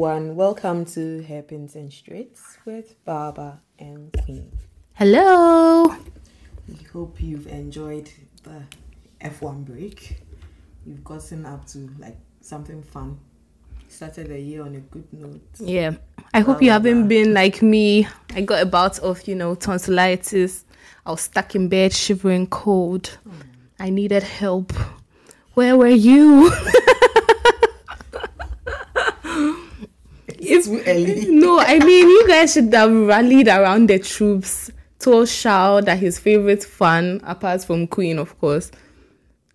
Everyone. Welcome to Hairpins and Straits with Baba and Queen. Hello. We hope you've enjoyed the F1 break. You've gotten up to like something fun. Started the year on a good note. Yeah. I hope you haven't been like me. I got a bout of, you know, tonsillitis. I was stuck in bed shivering cold. Oh, I needed help. Where were you? It's too early. no, I mean, you guys should have rallied around the troops. Told Shao that his favorite fan, apart from Queen, of course,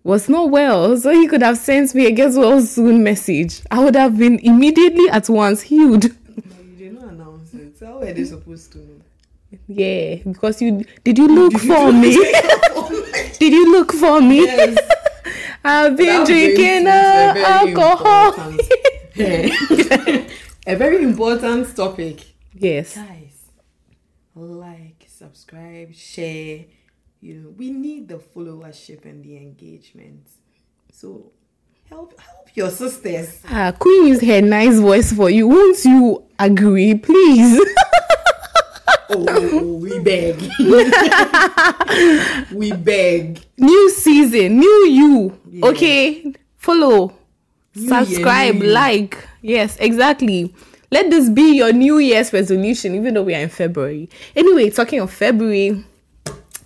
was not well. So he could have sent me a get well soon message. I would have been immediately at once healed. No, you did not announce it. How were they supposed to know? Yeah, because you did you look for me? did you look for me? Yes. I've been That drinking uh, me to a very alcohol. A very important topic. yes. Guys, like, subscribe, share. You know, we need the followership and the engagement. So help help your sisters. Ah, Queen used her nice voice for you. Won't you agree, please? Oh, we beg. we beg. new season, new you. Okay, follow, New subscribe, year, like. Yes, exactly. Let this be your New Year's resolution, even though we are in February. Anyway, talking of February,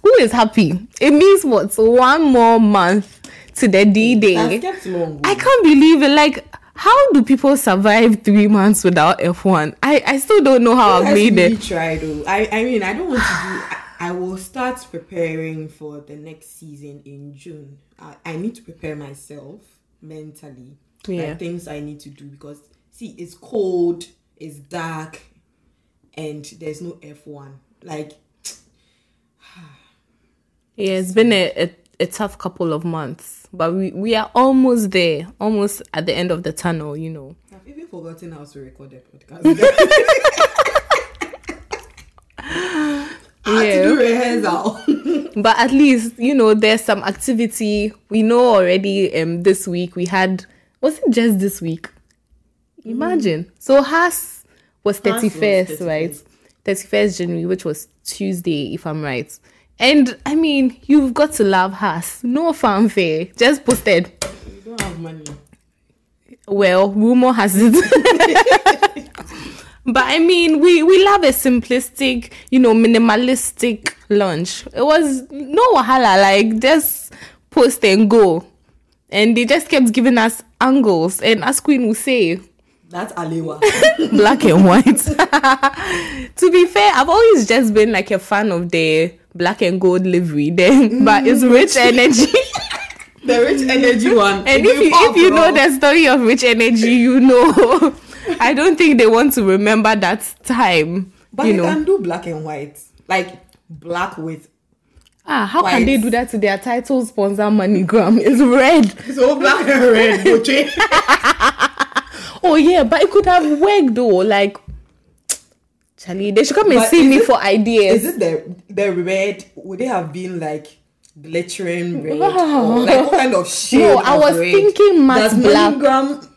who is happy? It means what? One more month to the D Day. That's kept long. I can't believe it. Like, how do people survive three months without F1? I, I still don't know how I've made really it. try though. I, I mean, I don't want to do. I, I will start preparing for the next season in June. I, I need to prepare myself mentally. Yeah. Like things I need to do because see, it's cold, it's dark, and there's no F one. Like Yeah, it's been a, a, a tough couple of months, but we, we are almost there, almost at the end of the tunnel, you know. I've even forgotten how to record a podcast. I had to do rehearsal. But at least, you know, there's some activity. We know already um this week we had was it just this week? Imagine. Mm. So Haas was Haas was 31st, right? 31st January, which was Tuesday, if I'm right. And I mean, you've got to love Haas. No fanfare. Just posted. you don't have money. Well, rumor has it. but I mean, we we love a simplistic, you know, minimalistic lunch. It was no wahala, like just post and go. And they just kept giving us angles. And as Queen will say, That's Alewa. black and white. to be fair, I've always just been like a fan of the black and gold livery then, but it's mm. rich energy. the rich energy one. And if you, if you know the story of Rich Energy, you know. I don't think they want to remember that time. But you you know. can do black and white. Like black with ah, how can they do that to their title sponsor MoneyGram? It's red. so black and red. Oh yeah, but it could have worked though. Like Charlie, they should come and But see me it- for ideas. Is it the the red? Would they have been like glittering red? or like what kind of shade? No, I was red? thinking matte Does black. MoneyGram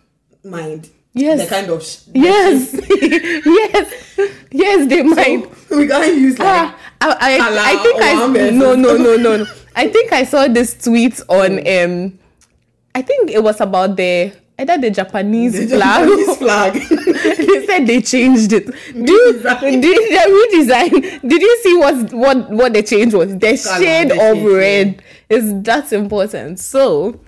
mind? Yes. The kind of sh- Yes, yes, yes, they might. we can't use like Ah, I, I, I think I no no no no no. I think I saw this tweet on um, I think it was about the either the Japanese the flag. Japanese flag. they said they changed it. Do you, did they redesign? Did you see what what what the change was? The shade the of shade, red is that important. So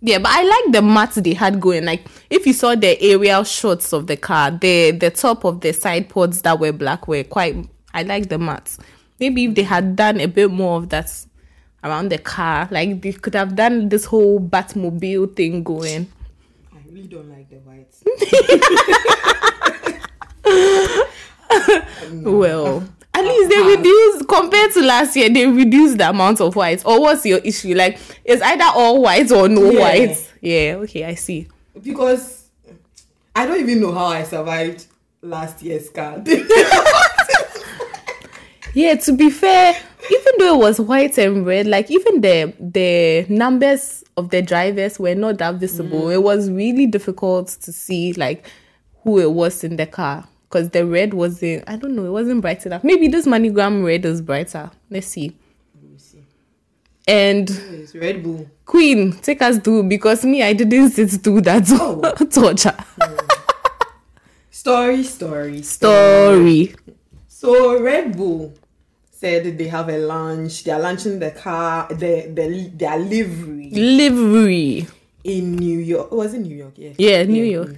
yeah, but I like the mats they had going. Like if you saw the aerial shots of the car, the the top of the side pods that were black were quite. I like the matte. Maybe if they had done a bit more of that around the car, like they could have done this whole Batmobile thing going. I really don't like the whites. Well, at least they reduced compared to last year. They reduced the amount of whites. Or what's your issue? Like, it's either all whites or no Yeah. white. Yeah. Okay, I see. because I don't even know how I survived last year's card. Yeah. To be fair, even though it was white and red, like even the the numbers of the drivers were not that visible. Mm. It was really difficult to see like who it was in the car because the red wasn't. I don't know. It wasn't bright enough. Maybe this MoneyGram red is brighter. Let's see. Let me see. And It's Red Bull. Queen, take us through because me, I didn't sit through that Oh. torture Story, story, story. So Red Bull said they have a lunch. They are launching the car, the the their livery Livery. in New York. Was it New York? Yeah. Yeah, New York.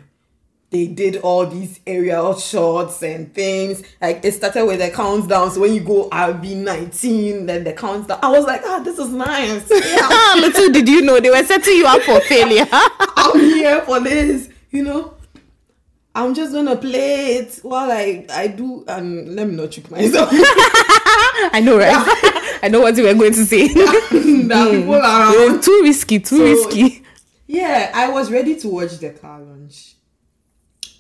They did all these aerial shots and things. Like it started with the countdown. So when you go RB nineteen, then the countdown. I was like, ah, this is nice. Yeah, Ah, little did you know they were setting you up for failure. I'm here for this. You know. I'm just gonna play it while I I do and let me not trick myself. I know, right? I know what you were going to say. that people hmm. around. too risky, too So- risky. Yeah, I was ready to watch the car launch.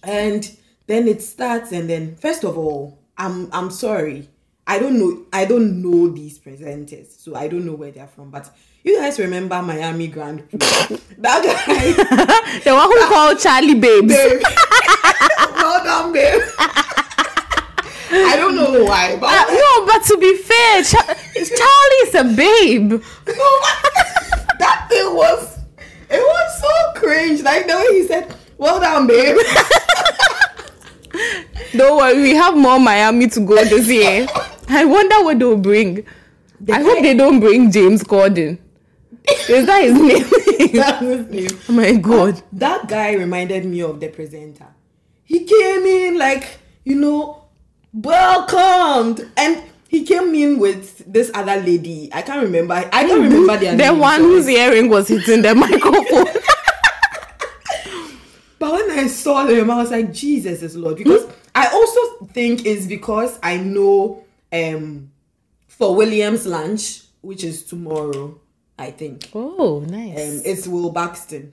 And then it starts and then first of all, I'm I'm sorry. I don't know I don't know these presenters, so I don't know where they're from. But you guys remember Miami Grand Prix? that guy The one who called Charlie Babes. babe. well done, babe. I don't know why, but Uh, no, but to be fair, Cha- Charlie's a babe. no, that thing was it was so cringe. Like the way he said, Well done, babe. Don't worry, we have more Miami to go this year. I wonder what they'll bring. I hope they don't bring James Corden. Is that his name? That was him. oh my god. that guy reminded me of the presenter. He came in like, you know, welcomed. And he came in with this other lady. I can't remember. I can't remember their The name, one sorry. whose earring was hitting the microphone. But when I saw them, I was like, Jesus is Lord. Because I also think it's because I know um for Williams lunch, which is tomorrow, I think. oh, Um nice. it's Will Buxton.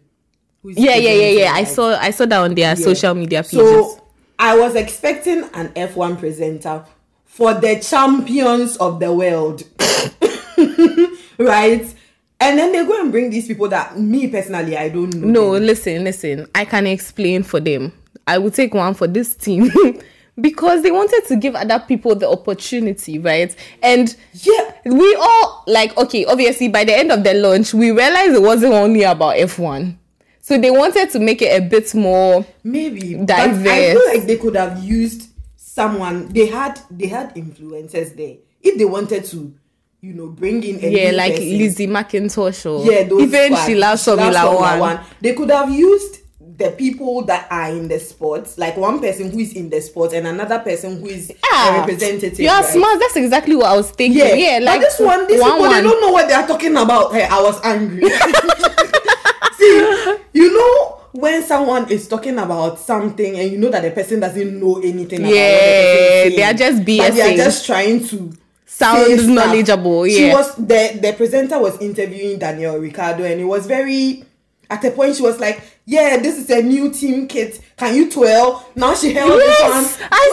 who's yeah, yeah, yeah, yeah. I saw I saw that on their Yeah. social media pages. So I was expecting an F1 presenter for the champions of the world. right? And then they go and bring these people that me personally I don't know. No, them. listen, listen. I can explain for them. I will take one for this team because they wanted to give other people the opportunity, right? And Yeah. we all like okay, obviously by the end of the launch, we realized it wasn't only about F1. So they wanted to make it a bit more Maybe. But I feel like they could have used someone they had they had influencers there. If they wanted to, you know, bring in a yeah, like person. Lizzie McIntosh or yeah, those even squad, she loves Formula One. They could have used the people that are in the sports, like one person who is in the sports and another person who is a Ah, representative. You are right? smart. That's exactly what I was thinking. Yeah, Yeah, but like this one, these people they don't know what they are talking about. Hey, I was angry. See, you know when someone is talking about something and you know that the person doesn't know anything about what the Yeah, they are just but they are just trying to Sound knowledgeable, She was the the presenter was interviewing Daniel Ricciardo and it was very at a point she was like, Yeah, this is a new team kit. Can you twirl? Now she held Yes, this one. I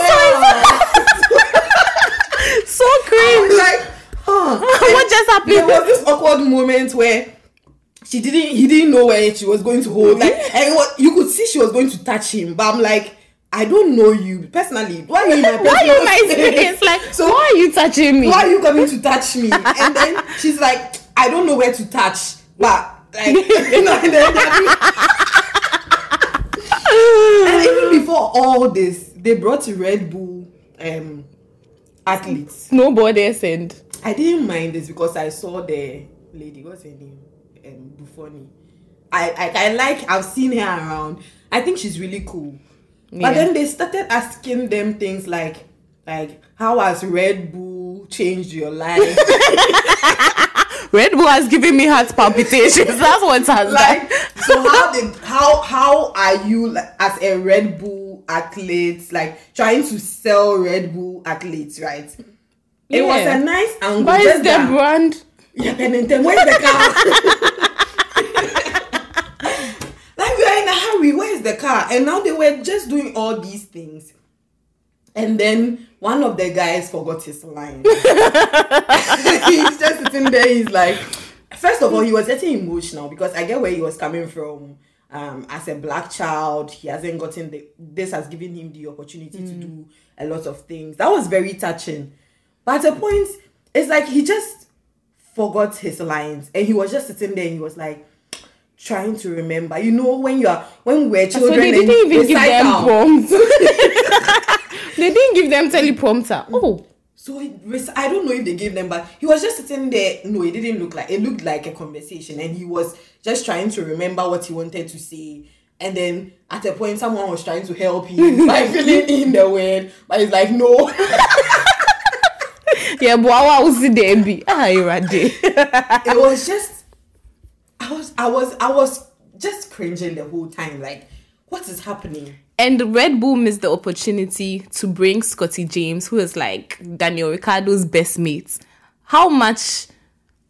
twirl. so I was cringe. like, huh. what just happened? there was this awkward moment where she didn't he didn't know where she was going to hold like and what you could see she was going to touch him but i'm like i don't know you personally why are you my Why you my space? Like, so why are you touching me? why are you coming to touch me and then she's like i don't know where to touch but like you know and then and even before all this they brought red bull um athletes Snowboarders and I didn't mind this because I saw the lady. What's her name? Um, Buffoni. I, I I like. I've seen her around. I think she's really cool. Yeah. But then they started asking them things like like how has Red Bull changed your life? Red Bull has given me heart palpitations. That's what has like done. so how did how how are you like, as a Red Bull athlete like trying to sell Red Bull athletes right? It was a nice angle. Why is the brand? Yeah, Pennington, where's the car? like we are in a hurry. Where's the car? And now they were just doing all these things. And then one of the guys forgot his line. he's just sitting there, he's like, first of all, he was getting emotional because I get where he was coming from. um, as a black child, he hasn't gotten the. This has given him the opportunity to do a lot of things. That was very touching. But at a point, it's like he just forgot his lines, and he was just sitting there. and He was like trying to remember. You know, when you are when we're So children, they didn't even give them out. prompts. they didn't give them teleprompter. Oh, So it, I don't know if they gave them, but he was just sitting there. No, it didn't look like it looked like a conversation, and he was just trying to remember what he wanted to say. And then at a point, someone was trying to help him by filling in the word, but he's like, no. yeah, but I was there be. Ah, are it was just, I was, I was, I was just cringing the whole time. Like, what is happening? And Red Bull missed the opportunity to bring Scotty James, who is like Daniel Ricciardo's best mate. How much,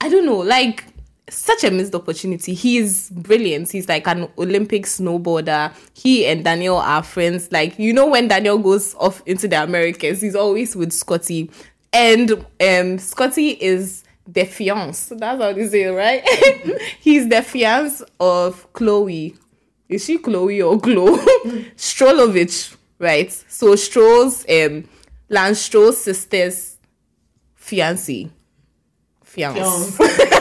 I don't know, like such a missed opportunity. He is brilliant. He's like an Olympic snowboarder. He and Daniel are friends. Like, you know, when Daniel goes off into the Americas, he's always with Scotty. And um Scotty is the fiance. That's how they say it, right? he's the fiance of Chloe. Is she Chloe or Chloe? Strolovich, right? So Stroll's um Lance Stroll's sister's fiancé. Fiance.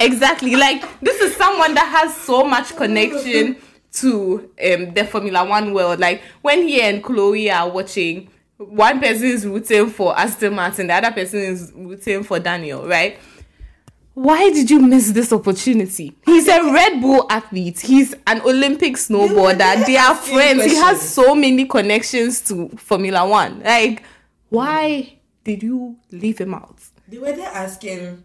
Exactly. Like this is someone that has so much connection to um the Formula One world. Like when he and Chloe are watching, one person is rooting for Aston Martin, the other person is rooting for Daniel, right? Why did you miss this opportunity? He's a Red Bull athlete. He's an Olympic snowboarder. They are friends. He has so many connections to Formula One. Like, why did you leave him out? They were there asking.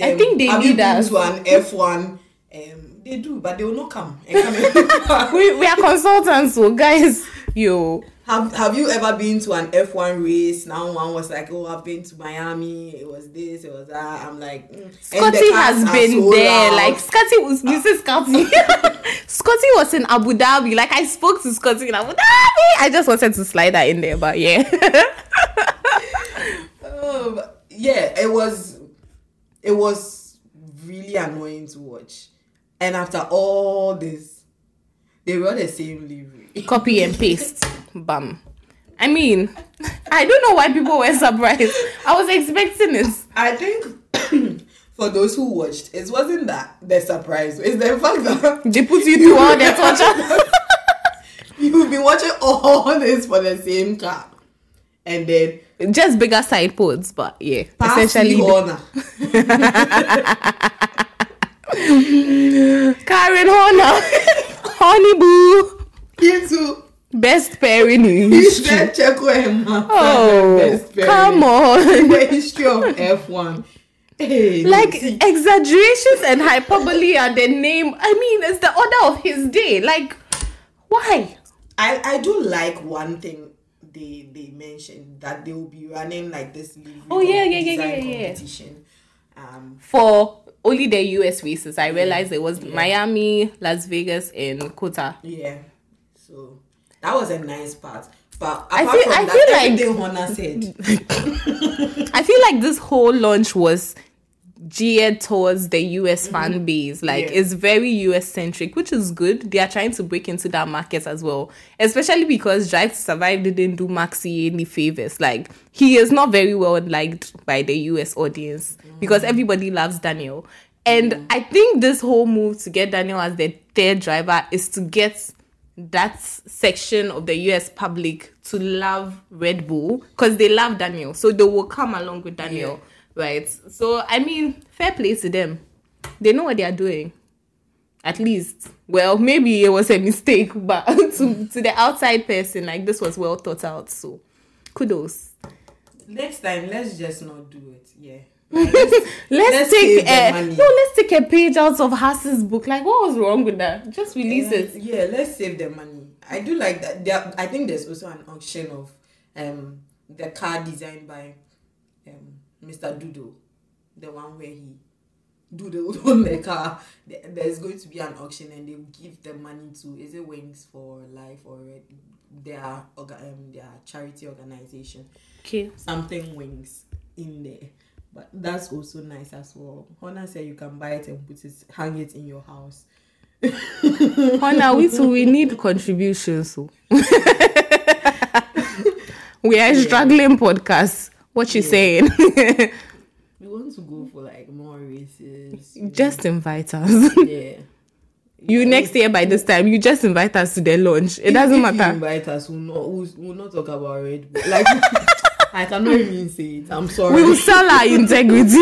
I think they need you us." to an F one. Um, they do, but they will not come. come. We, we are consultants, so guys, yo. Have Have you ever been to an F one race? Now one was like, "Oh, I've been to Miami. It was this, it was that." I'm like, mm. Scotty has been so there. loud. Like Scotty was Mrs. Scotty. Scotty was in Abu Dhabi. Like I spoke to Scotty in Abu Dhabi. I just wanted to slide that in there, but yeah. Um, yeah, it was, it was really annoying to watch. And after all this, they were the same livery. Copy and paste. Bam. I mean, I don't know why people were surprised. I was expecting it. I think for those who watched, it wasn't that the surprise. It's the fact that They put you through all their torture. you've been watching all this for the same car, and then Just bigger side pods, but yeah. pass essentially, the honor. Karen Horner. Honey Boo. into Best pairing in history. said Checo and Max Oh, best pairing come in on. the history of F1. Hey, like exaggerations and hyperbole are the name. I mean, it's the order of his day. Like, why? I I do like one thing they they mentioned that they will be running like this Oh, yeah, yeah, yeah, yeah, yeah. competition. Um, For only the US races, I realized it was Miami, Las Vegas, and COTA. yeah, so that was a nice part. But apart I feel- from I that, feel like-. I feel like this whole launch was geared towards the US fan base. Like Mm-hmm. Yeah. it's very US centric, which is good. They are trying to break into that market as well. Especially because Drive to Survive didn't do Maxi any favors. Like he is not very well liked by the US audience because Mm. everybody loves Daniel. And I think this whole move to get Daniel as the third driver is to get that section of the US public to love Red Bull because they love Daniel. So they will come along with Daniel, right? So, I mean, fair play to them. They know what they are doing. At least. Well, maybe it was a mistake, but to, to the outside person, like this was well thought out. So, kudos. Next time, let's just not do it. Yeah. Let's, Let's take a no. Let's take a page out of Haas's book. Like, what was wrong with that? Just release it. Yeah, let's save the money. I do like that. There, I think there's also an auction of um the car designed by um Mr. Doodle, the one where he doodled on the car. There's going to be an auction, and they give the money to is it Wings for Life or their um their charity organization Okay. something wings in there. But that's also nice as well. Honor said you can buy it and put it, hang it in your house. Honor, we too we need contributions. Oh. So. we are struggling podcast. What you saying? We want to go for like more races. just invite us. Yeah. you next year by this time, you just invite us to their lunch. It doesn't if matter. invite us, we'll not, we'll, we'll not talk about Red Bull. Like, I cannot even say it. I'm sorry. We will sell our integrity.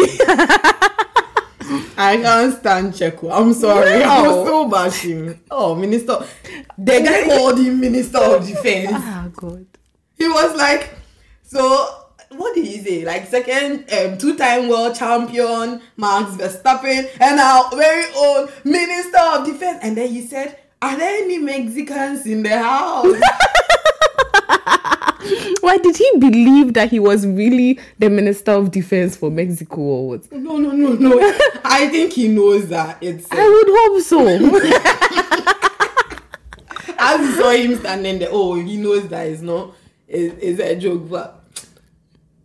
I can't stand Checo. I'm sorry. I was so bashing. Oh, Minister. The guy called him Minister of Defense. ah God. He was like, so what did he say? Like second, um, two-time world champion Max Verstappen, and our very own Minister of Defense. And then he said, "Are there any Mexicans in the house?" Why did he believe that he was really the minister of defense for Mexico or what? no, no, no, no. I think he knows that it's. I would hope so. as you saw him standing there, oh, he knows that it's not it's, it's a joke, but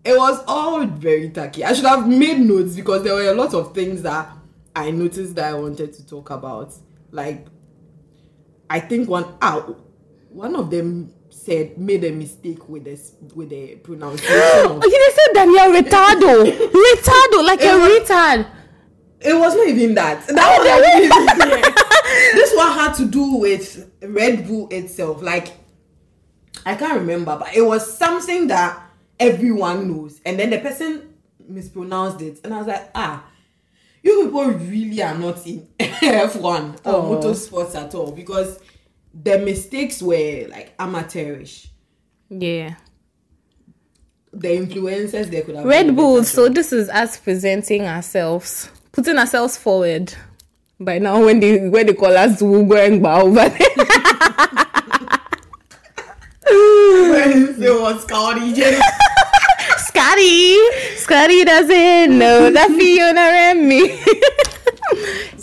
it was all very tacky. I should have made notes because there were a lot of things that I noticed that I wanted to talk about. Like, I think one out one of them said made a mistake with this with the pronunciation. of, Okay, they said Daniel retardo, retardo, like a retard. it was not even that. That was not even. This one had to do with Red Bull itself. Like, I can't remember, but it was something that everyone knows. And then the person mispronounced it. And I was like, ah, you people really are not in F1 or Oh. motorsports at all because the mistakes were like amateurish. Yeah. The influencers they could have Red Bull. So this is us presenting ourselves, putting ourselves forward. By now, when they when they call us, we'll go and bow over there. it was oh, Scotty. Scotty, Scotty doesn't know that Fiona and me.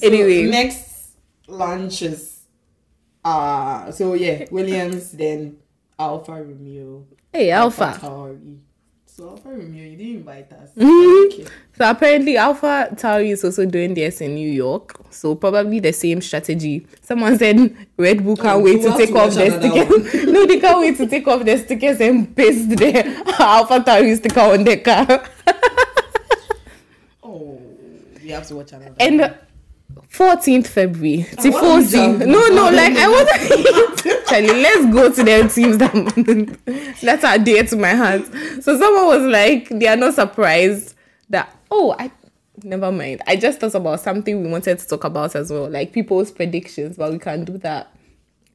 anyway, next launches. Uh so yeah, Williams then Alfa Romeo. hey Alpha. Tauri. So Alfa Romeo, you didn't invite us. Okay. So apparently Alpha Tauri is also doing this in New York. So probably the same strategy. Someone said Red Bull can't Oh, wait to take to off their stickers. no, they can't wait to take off their stickers and paste their Alpha Tauri sticker on their car. Oh, we have to watch another. and 14th February, you Tifosi. No, no, like I wasn't. Charlie, let's go to their teams that that are dear to my heart. So someone was like, they are not surprised that oh, I never mind. I just thought about something we wanted to talk about as well, like people's predictions, but we can do that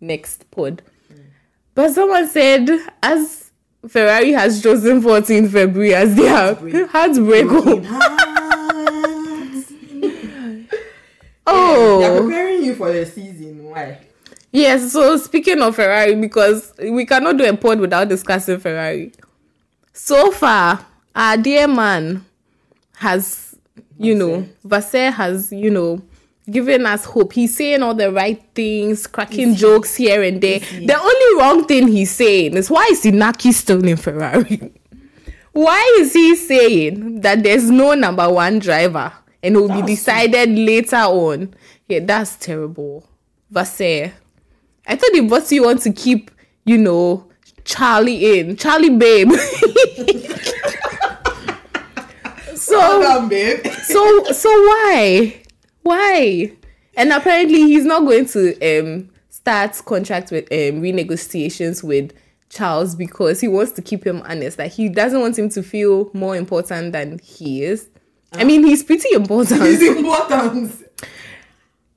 next pod. But someone said as Ferrari has chosen 14th February as their Heartbreak. heartbreak. Oh, They're preparing you for the season. Why? Yes, so speaking of Ferrari, because we cannot do a pod without discussing Ferrari. So far, our dear man has, you know, Vasseur has, you know, given us hope. He's saying all the right things, cracking jokes here and there. The only wrong thing he's saying is why is Inaki still in Ferrari? why is he saying that there's no number one driver and it will be decided later on? Yeah, that's terrible. Vasseur. I thought the boss you want to keep, you know, Charlie in. Charlie babe. so Well done, babe. so so why? Why? And apparently he's not going to um start contract with um renegotiations with Charles because he wants to keep him honest. Like he doesn't want him to feel more important than he is. I mean, he's pretty important. He's important.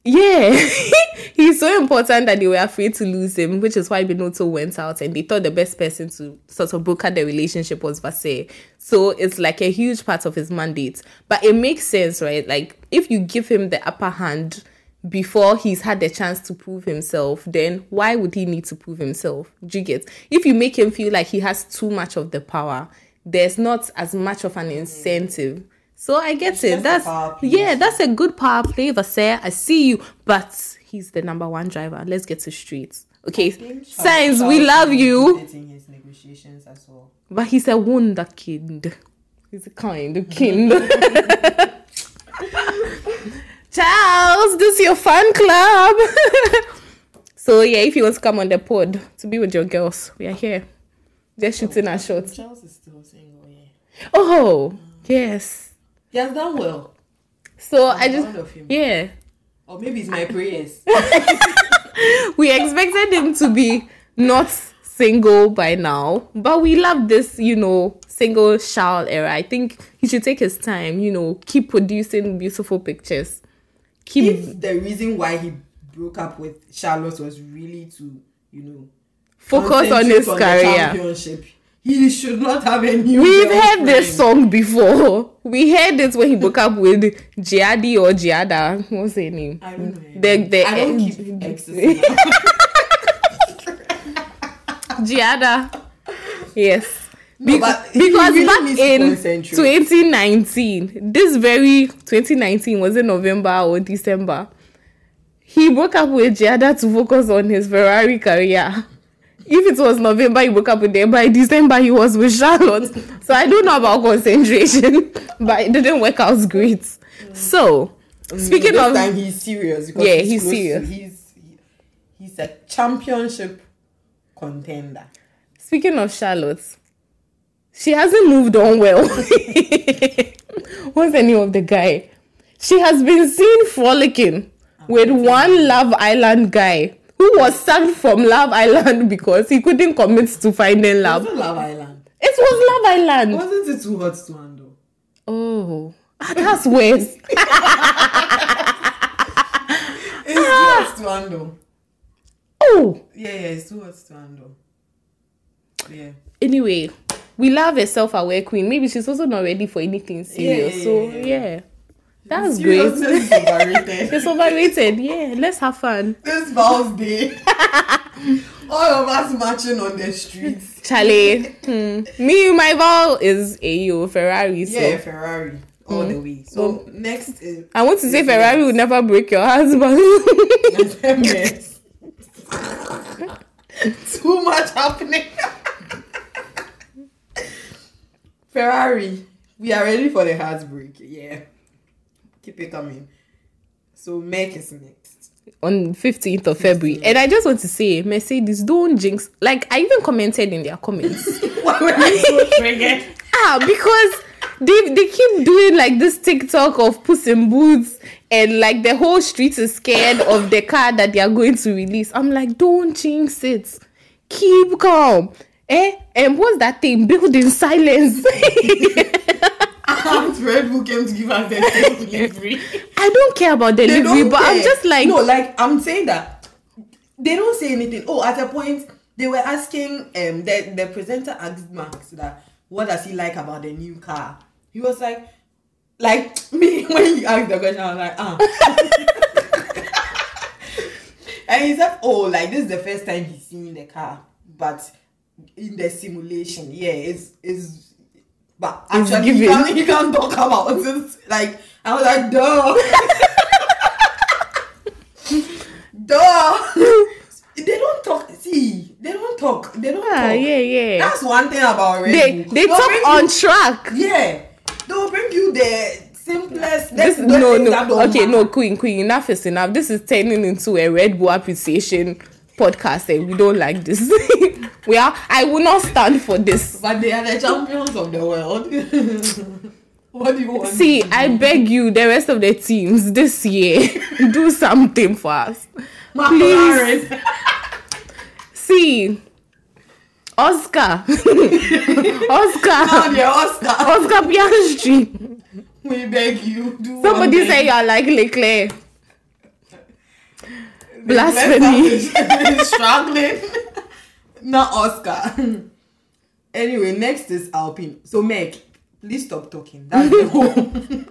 Yeah, he's so important that they were afraid to lose him, which is why Binotto went out and they thought the best person to sort of broker the relationship was Vasseur. So it's like a huge part of his mandate. But it makes sense, right? Like if you give him the upper hand before he's had the chance to prove himself, then why would he need to prove himself? Do you get? If you make him feel like he has too much of the power, there's not as much of an incentive. So I get It's it. That's yeah, that's a good power play, Vasseur. I see you, but he's the number one driver. Let's get to streets. Okay, Sainz, we love you, his negotiations as well. but he's a wonder kid. He's a kind of kid. Charles, this is your fan club. so yeah, if you want to come on the pod to be with your girls, we are here. They're shooting our shots. Charles is still single, yeah. Oh yes. He has done well. So I I'm just of him. yeah. Or maybe it's my prayers. we expected him to be not single by now, but we love this, you know, single Charles era. I think he should take his time, you know, keep producing beautiful pictures. Keep if the reason why he broke up with Charlotte was really to, you know, focus on his the career. He should not have a new. We've heard this song before. We heard it when he broke up with Giadi or Giada. What's her name? I don't know. The, the, I don't keep exes. now. Giada. Yes. No, but because really back in 2019, this very 2019 was it November or December? He broke up with Giada to focus on his Ferrari career. If it was November, he broke up with them. By December, he was with Charlotte. So I don't know about concentration, but it didn't work out great. So, speaking this of time he's serious. Because Yeah, he's, he's to- serious. he's he's a championship contender. Speaking of Charlotte, she hasn't moved on well. What's the name of the guy? She has been seen frolicking with one Love Island guy who was sacked from Love Island because he couldn't commit to finding love. Wasn't Love Island? It was Love Island. Wasn't it too hot to handle? Oh, ah, that's worse. It's too hot to handle. Oh, Yeah, yeah, it's too hot to handle. Yeah. anyway, we love a self-aware queen. Maybe she's also not ready for anything serious. yeah, so yeah, yeah. That's great. Overrated. It's overrated. Yeah, let's have fun. this Val's Day. All of us marching on the streets. Charlie, hmm. me, my vow is a yo Ferrari. So Yeah, Ferrari. All the way. So next is I want to say Ferrari will never break your husband. Too much happening. Ferrari, we are ready for the heartbreak. Yeah. Keep it coming. So Meg is next. On 15th of February. And I just want to say, Mercedes, don't jinx. Like, I even commented in their comments. Why were you so ah, because they, they keep doing like this TikTok of Puss in Boots and like the whole street is scared of the car that they are going to release. I'm like, don't jinx it. Keep calm. Eh? And what's that thing? Building silence. Aunt Red came to give us the delivery. I don't care about delivery, but I'm just like, no, like I'm saying that they don't say anything. Oh, at a point they were asking um the the presenter asked Max that what does he like about the new car. He was like, like me when he asked the question, I was like, ah. and he said, oh, like this is the first time he's seen the car, but in the simulation, yeah, it's it's. But actually, given. can't, he can't talk about it. Like I was like, duh. Duh. they don't talk. See, they don't talk. They don't ah, talk. yeah, yeah. That's one thing about Red They Bull. they They'll talk on You, track. yeah, they'll bring you the simplest. This no no okay no queen queen enough is enough. This is turning into a Red Bull appreciation podcast and we don't like this. we are I will not stand for this. But they are the champions of the world. what do you want? See, I beg you, the rest of the teams this year, do something for us. please. See, Oscar, Oscar, Oscar. Oscar Piastri. We beg you. Do Somebody say you are like Leclerc. Blasphemy. struggling. Not Oscar. anyway, next is Alpine. So Meg, please stop talking. That's the whole.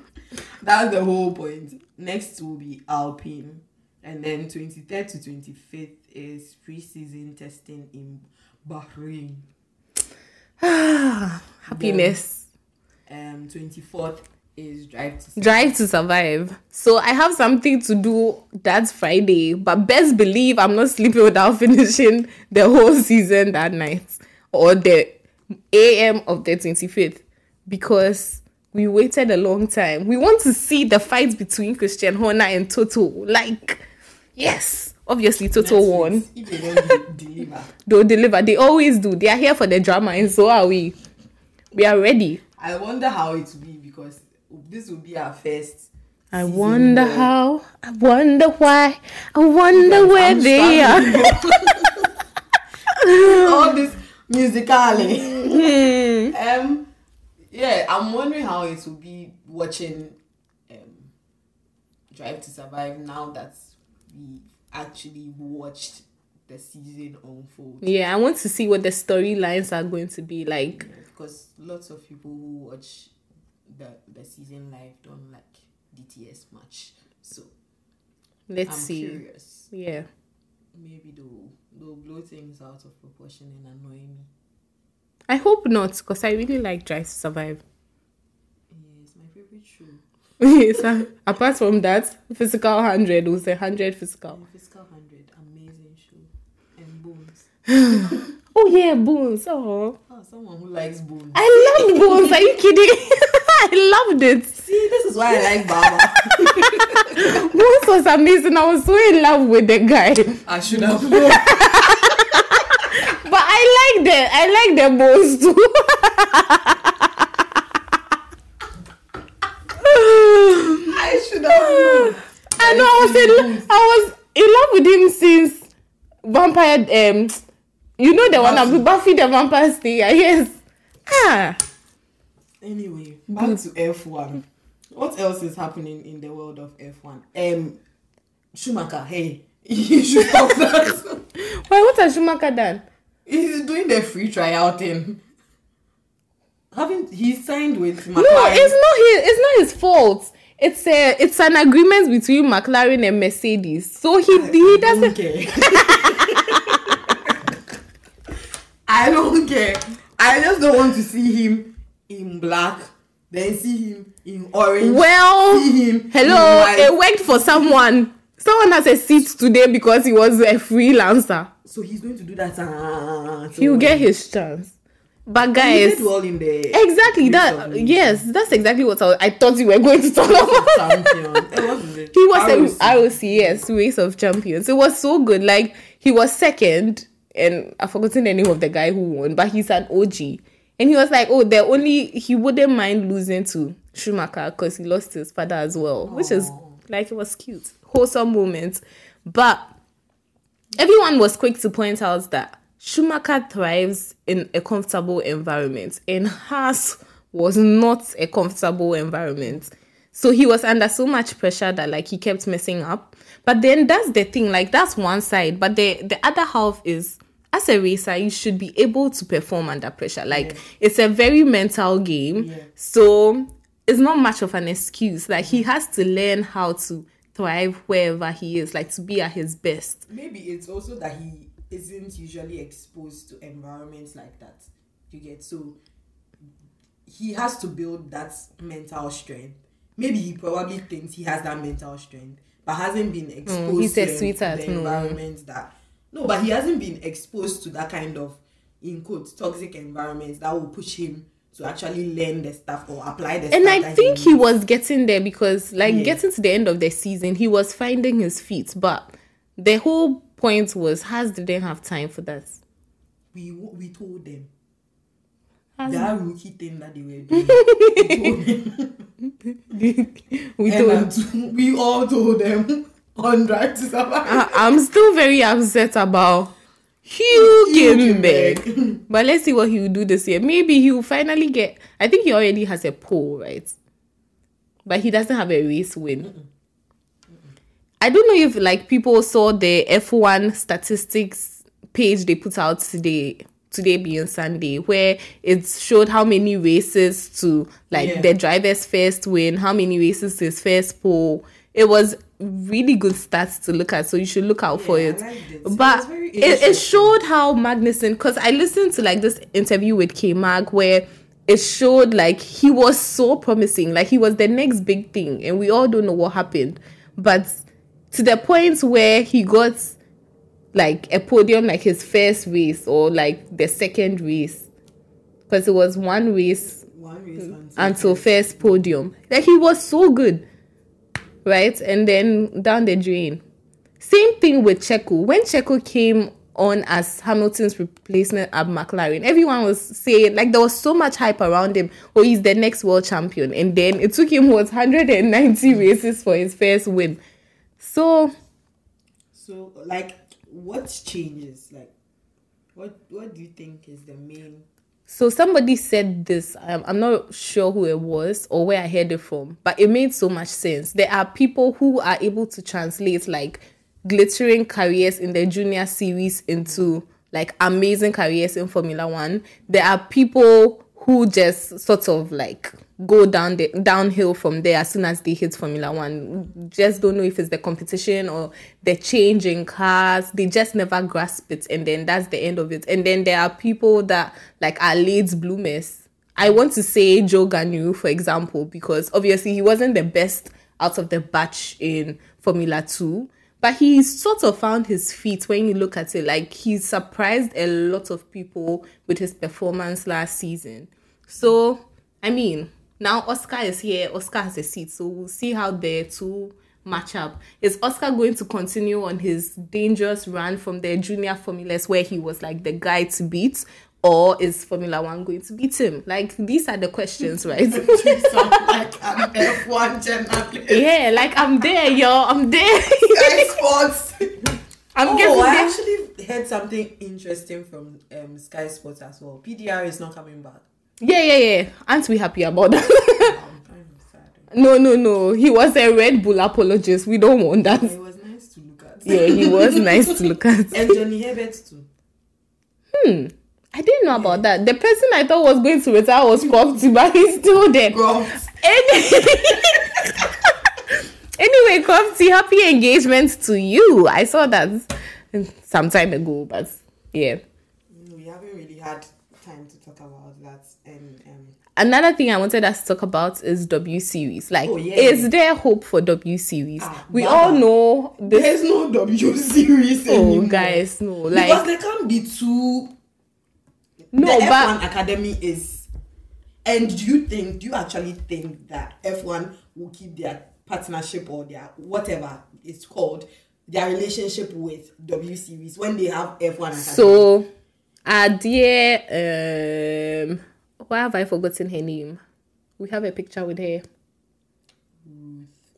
that's the whole point. Next will be Alpine, and then twenty third to twenty fifth is pre-season testing in Bahrain. Happiness. Um, twenty fourth is drive to. Drive to survive. So I have something to do that Friday, but best believe I'm not sleeping without finishing the whole season that night or the AM of the 25th because We waited a long time. We want to see the fight between Christian Horner and Toto. Like, yes, obviously Toto Netflix, won. If they don't deliver. They'll deliver. They always do. They are here for the drama, and so are we. We are ready. I wonder how it will be because this will be our first. I wonder where- how. I wonder why. I wonder I'm where they are. All this musically. Hmm. um, yeah, I'm wondering how it will be watching um, Drive to Survive now that we actually watched the season unfold. Yeah, I want to see what the storylines are going to be like. Because lots of people who watch the the season live don't like DTS much, so Let's I'm see. curious. Yeah. Maybe they'll they'll blow things out of proportion and annoy me. I hope not, because I really like Drive to Survive. Yeah, it's my favorite show. so, apart from that, Physical 100 was a 100 physical. And Fiscal Hundred, amazing show, and Bones. Oh, yeah, Bones. Oh. Oh, someone who likes Bones. I love Bones. Are you kidding? I loved it. See, this is why I like Baba. Bones was amazing. I was so in love with the guy. I should have. But I like the I like the Bones too. I should have. I know I was in I was in love with him since Vampire um you know the one Buffy. Um, of Buffy the Vampire Slayer, yes. Ah Anyway, back to F1. What else is happening in the world of F1? Um, Schumacher, hey, you should stop that. why what has Schumacher done? He's doing the free tryout thing. Haven't he signed with McLaren? No, it's not his it's not his fault. It's a it's an agreement between McLaren and Mercedes. So he he doesn't care. I don't care. I just don't want to see him in black, then see him in orange. Well, see him hello, it worked for someone. Someone has a seat today because he was a freelancer. So he's going to do that. Uh, so He'll get his chance. But guys, well in the exactly that. Yes, that's exactly what I, was- I thought you were going to talk about. champion. What is it? He was ROC. a ROC, yes, race of champions. It was so good. Like he was second, and I've forgotten the name of the guy who won, but he's an OG. And he was like, oh, the only he wouldn't mind losing to Schumacher because he lost his father as well, which is oh. like it was cute, wholesome moment. But everyone was quick to point out that Schumacher thrives in a comfortable environment, and Haas was not a comfortable environment. So he was under so much pressure that like he kept messing up. But then that's the thing, like that's one side. But the the other half is as a racer, you should be able to perform under pressure. Like it's a very mental game. Yeah. So it's not much of an excuse. Like he has to learn how to thrive wherever he is, like to be at his best. Maybe it's also that he isn't usually exposed to environments like that. You get so he has to build that mental strength. Maybe he probably thinks he has that mental strength, but hasn't been exposed Mm, to the no. environments that no, but he hasn't been exposed to that kind of in quotes toxic environments that will push him to actually learn the stuff or apply the stuff. And I think he was getting there because, like, Yeah. getting to the end of the season, he was finding his feet. But the whole point was, Haas didn't have time for that. we we told them Haas- that rookie thing that they were doing. we told them. we told, we all told them on Drive to Survive. I, I'm still very upset about Hülkenberg. Hülkenberg. but let's see what he will do this year. Maybe he will finally get. I think he already has a pole, right? But he doesn't have a race win. I don't know if like people saw the F1 statistics page they put out today, today being Sunday, where it showed how many races to like Yeah. the driver's first win, how many races to his first pole. It was really good stats to look at, so you should look out for Yeah, I it. it. But it, it showed how Magnussen, because I listened to like this interview with K Mag where it showed like he was so promising, like he was the next big thing, and we all don't know what happened. But to the point where he got like a podium, like his first race or like the second race, because it was one race One race mm. until, until first podium. Like he was so good, right? And then down the drain. Same thing with Checo. When Checo came on as Hamilton's replacement at McLaren, everyone was saying like there was so much hype around him. Oh, he's the next world champion. And then it took him what 190 races for his first win. So So, like, what changes? Like, what what do you think is the main? So somebody said this. Um, I'm not sure who it was or where I heard it from, but it made so much sense. There are people who are able to translate like glittering careers in the junior series into like amazing careers in Formula One. There are people who just sort of like go down the downhill from there as soon as they hit Formula One. Just don't know if it's the competition or the change in cars. They just never grasp it, and then that's the end of it. And then there are people that like are late bloomers. I want to say Zhou Guanyu, for example, because obviously he wasn't the best out of the batch in Formula Two. But he sort of found his feet when you look at it. Like he surprised a lot of people with his performance last season. So, I mean, now Oscar is here. Oscar has a seat. So we'll see how the two match up. Is Oscar going to continue on his dangerous run from the junior formulas where he was like the guy to beat? Or is Formula One going to beat him? Like these are the questions, right? Like an F1 journalist. yeah, like I'm there, yo. I'm there. Sky Sports. I'm oh, getting I actually heard something interesting from um, Sky Sports as well. PDR is not coming back. Yeah, yeah, yeah. Aren't we happy about that? I'm sad. no, no, no. He was a Red Bull apologist. We don't want that. It was nice to look at. Yeah, he was nice to look at. and Johnny Herbert too. Hmm. I didn't know about that. The person I thought was going to retire was Crofty, but he's still there. Any- anyway, Crofty, happy engagement to you. I saw that some time ago, but yeah. We haven't really had time to talk about that. And um, Another thing I wanted us to talk about is W series. Like, Oh, yeah. is there hope for W series? Ah, we Baba. all know this. there's no W series Oh, anymore. guys, no, because like there can't be two. no, the but F1 Academy is. And do you think? Do you actually think that F1 will keep their partnership or their whatever it's called, their relationship with W Series when they have F1 Academy? so our dear um, why have I forgotten her name? We have a picture with her.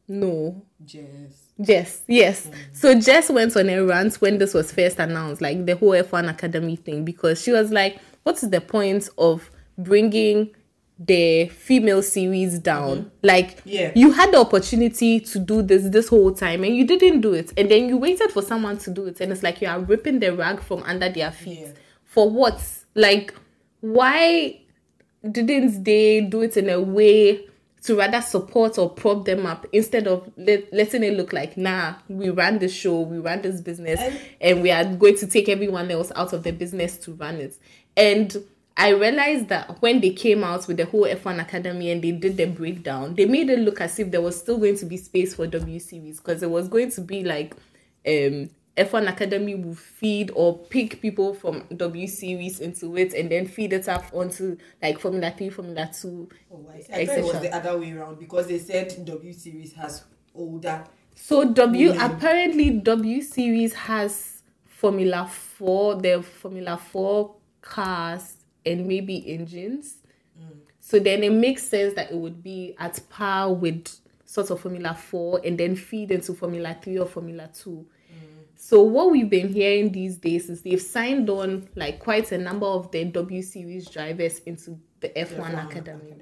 No, Jess. Jess, yes. So Jess went on a rant when this was first announced, like the whole F1 Academy thing, because she was like, "What is the point of bringing the female series down? Mm-hmm. Like, Yeah. you had the opportunity to do this this whole time, and you didn't do it, and then you waited for someone to do it, and it's like you are ripping the rug from under their feet Yeah. for what? Like, why didn't they do it in a way to rather support or prop them up instead of let, letting it look like nah we ran the show we ran this business And- and we are going to take everyone else out of the business to run it. And i realized that when they came out with the whole f1 academy and they did the breakdown they made it look as if there was still going to be space for w series because it was going to be like um F1 Academy will feed or pick people from W series into it and then feed it up onto like Formula 3, Formula 2. Oh, I, I thought it was the other way around because they said W Series has older. So W Women. apparently W series has Formula 4, the Formula 4 cars and maybe engines. Mm. So then it makes sense that it would be at par with sort of Formula 4 and then feed into Formula 3 or Formula 2. So what we've been hearing these days is they've signed on like quite a number of the W series drivers into the F1, Academy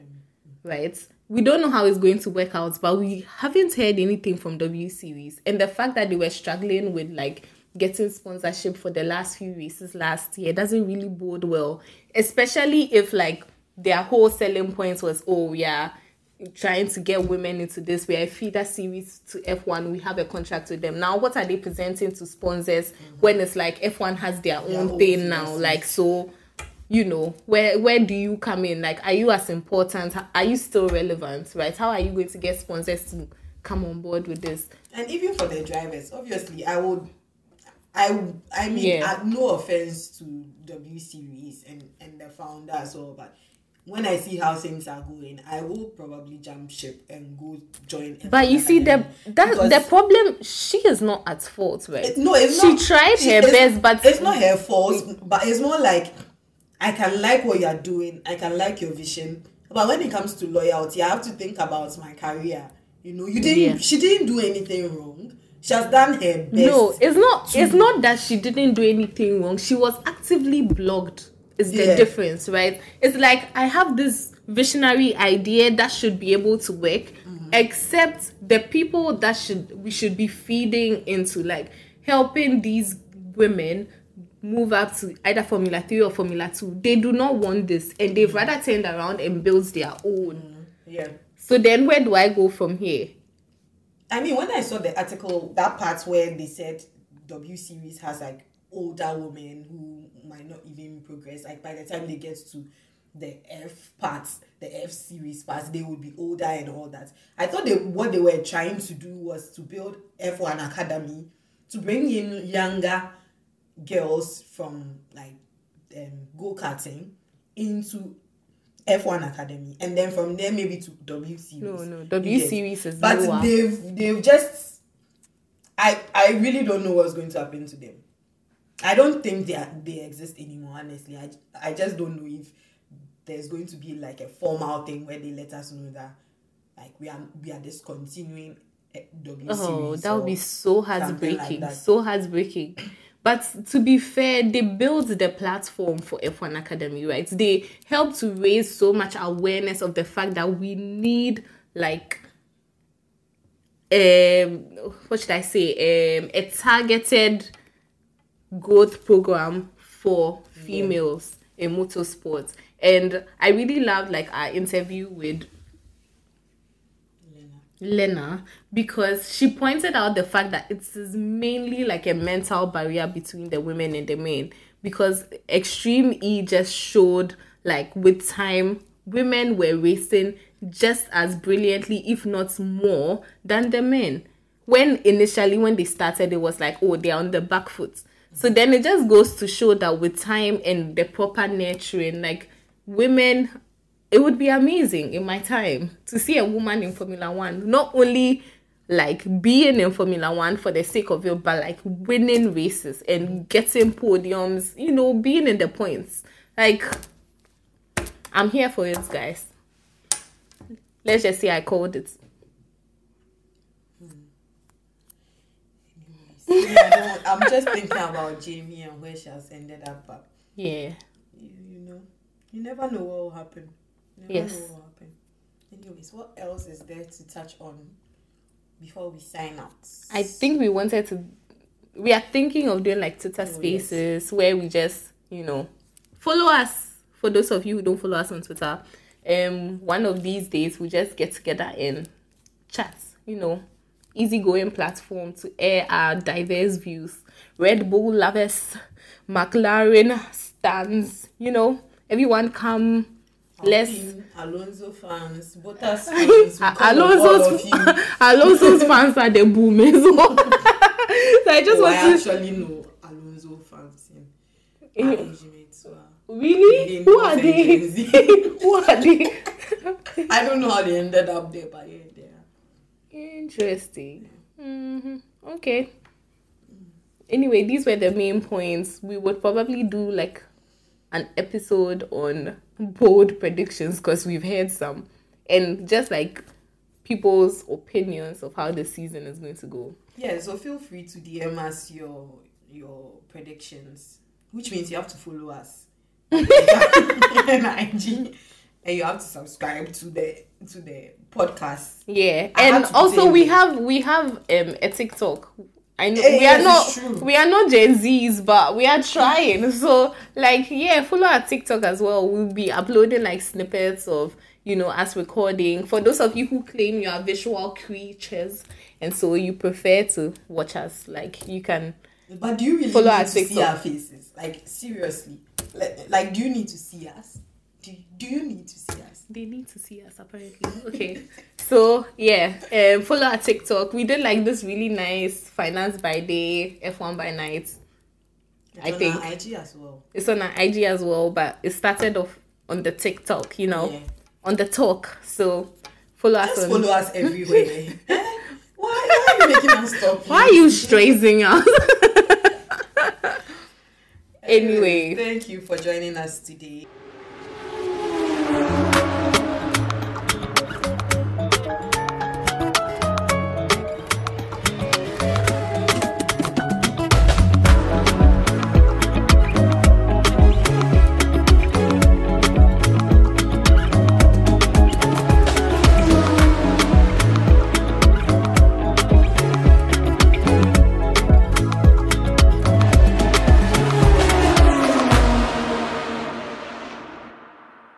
right? We don't know how it's going to work out, but we haven't heard anything from W Series. And the fact that they were struggling with like getting sponsorship for the last few races last year doesn't really bode well, especially if like their whole selling point was, oh, yeah. Trying to get women into this, we're a feeder series to F1. We have a contract with them. Now, what are they presenting to sponsors when it's like F1 has their own thing now? Like, so you know where where do you come in like are you as important are you still relevant right how are you going to get sponsors to come on board with this And even for the drivers, obviously, I would. I I mean, Yeah. no offense to W Series and and the founder as well, but when I see how things are going, I will probably jump ship and go join. But you see, the that the problem. She is not at fault, right? It- no, it's she not. tried she- her it's- best, but it's not her fault. But it's more like I can like what you're doing. I can like your vision. But when it comes to loyalty, I have to think about my career. You know, you didn't. Yeah. She didn't do anything wrong. She has done her best. No, it's not. to- It's not that she didn't do anything wrong. She was actively blocked. Is the Yeah. difference, right? It's like I have this visionary idea that should be able to work, Mm-hmm. except the people that should we should be feeding into, like helping these women move up to either Formula Three or Formula Two. They do not want this, and they've rather turned around and built their own. Yeah. So then, where do I go from here? I mean, when I saw the article, that part where they said W series has like older women who might not even progress, like by the time they get to the F parts, the F series parts, they would be older and all that. I thought they what they were trying to do was to build F1 Academy to bring in younger girls from like um, go karting into F1 Academy, and then from there maybe to W series. No, no, W series is but lower. they've they've just I I really don't know what's going to happen to them. I don't think they are, they exist anymore. Honestly, I I just don't know if there's going to be like a formal thing where they let us know that like we are we are discontinuing eh, W Oh, that would be so something like heartbreaking. so heartbreaking. But to be fair, they built the platform for F1 Academy, right? They helped to raise so much awareness of the fact that we need like um what should I say? Um a targeted growth program for females in motorsports. And I really loved like our interview with Lena. Because she pointed out the fact that it is mainly like a mental barrier between the women and the men. Because extreme E just showed like with time women were racing just as brilliantly if not more than the men. When initially when they started it was like oh they're on the back foot so then it just goes to show that with time and the proper nurturing like women it would be amazing in my time to see a woman in Formula One, not only like being in Formula One for the sake of it, but like winning races and getting podiums, you know, being in the points. Like, I'm here for it, guys. Let's just say I called it. Yeah, I'm just thinking about Jamie and where she has ended up. But Yeah. you, you know, you never know what will happen. You never Yes. know what will happen. Anyways, what else is there to touch on before we sign out? I think we wanted to. We are thinking of doing like Twitter Oh, yes. spaces where we just, you know, follow us. For those of you who don't follow us on Twitter, um, one of these days we just get together and chat. You know, easygoing platform to air our diverse views. Red Bull lovers, McLaren stands. You know, everyone come. Let's Alonso fans, Bottas fans, we A- all of Alonso's, you. Alonso's fans are the boom as well. so I just Oh, want I to actually know Alonso fans in my age mates who are- really who are they? Who are they? I don't know how they ended up there, but yeah. Interesting. hmm Okay. Anyway, these were the main points. We would probably do like an episode on bold predictions because we've heard some, and just like people's opinions of how the season is going to go. Yeah, so feel free to DM us your your predictions, which means you have to follow us on IG, and you have to subscribe to the to the podcast. Yeah, I and also we have we have um a TikTok. I know we yes, are not we are not Gen Zs, but we are trying. So like yeah, follow our TikTok as well. We'll be uploading like snippets of you know us recording. For those of you who claim you are visual creatures and so you prefer to watch us, like you can. But do you really Follow need our to see our faces? Like seriously, like, like do you need to see us? Do you need to see us? They need to see us apparently. Okay. so yeah, um, follow our TikTok. We did like this really nice finance by day, F1 by night. It's I on think- our IG as well. It's on our IG as well, but it started off on the TikTok, you know, Yeah. on the talk. So follow us on. follow us everywhere. Eh? why, why are you making us stop? Why are you stressing us? anyway. Thank you for joining us today.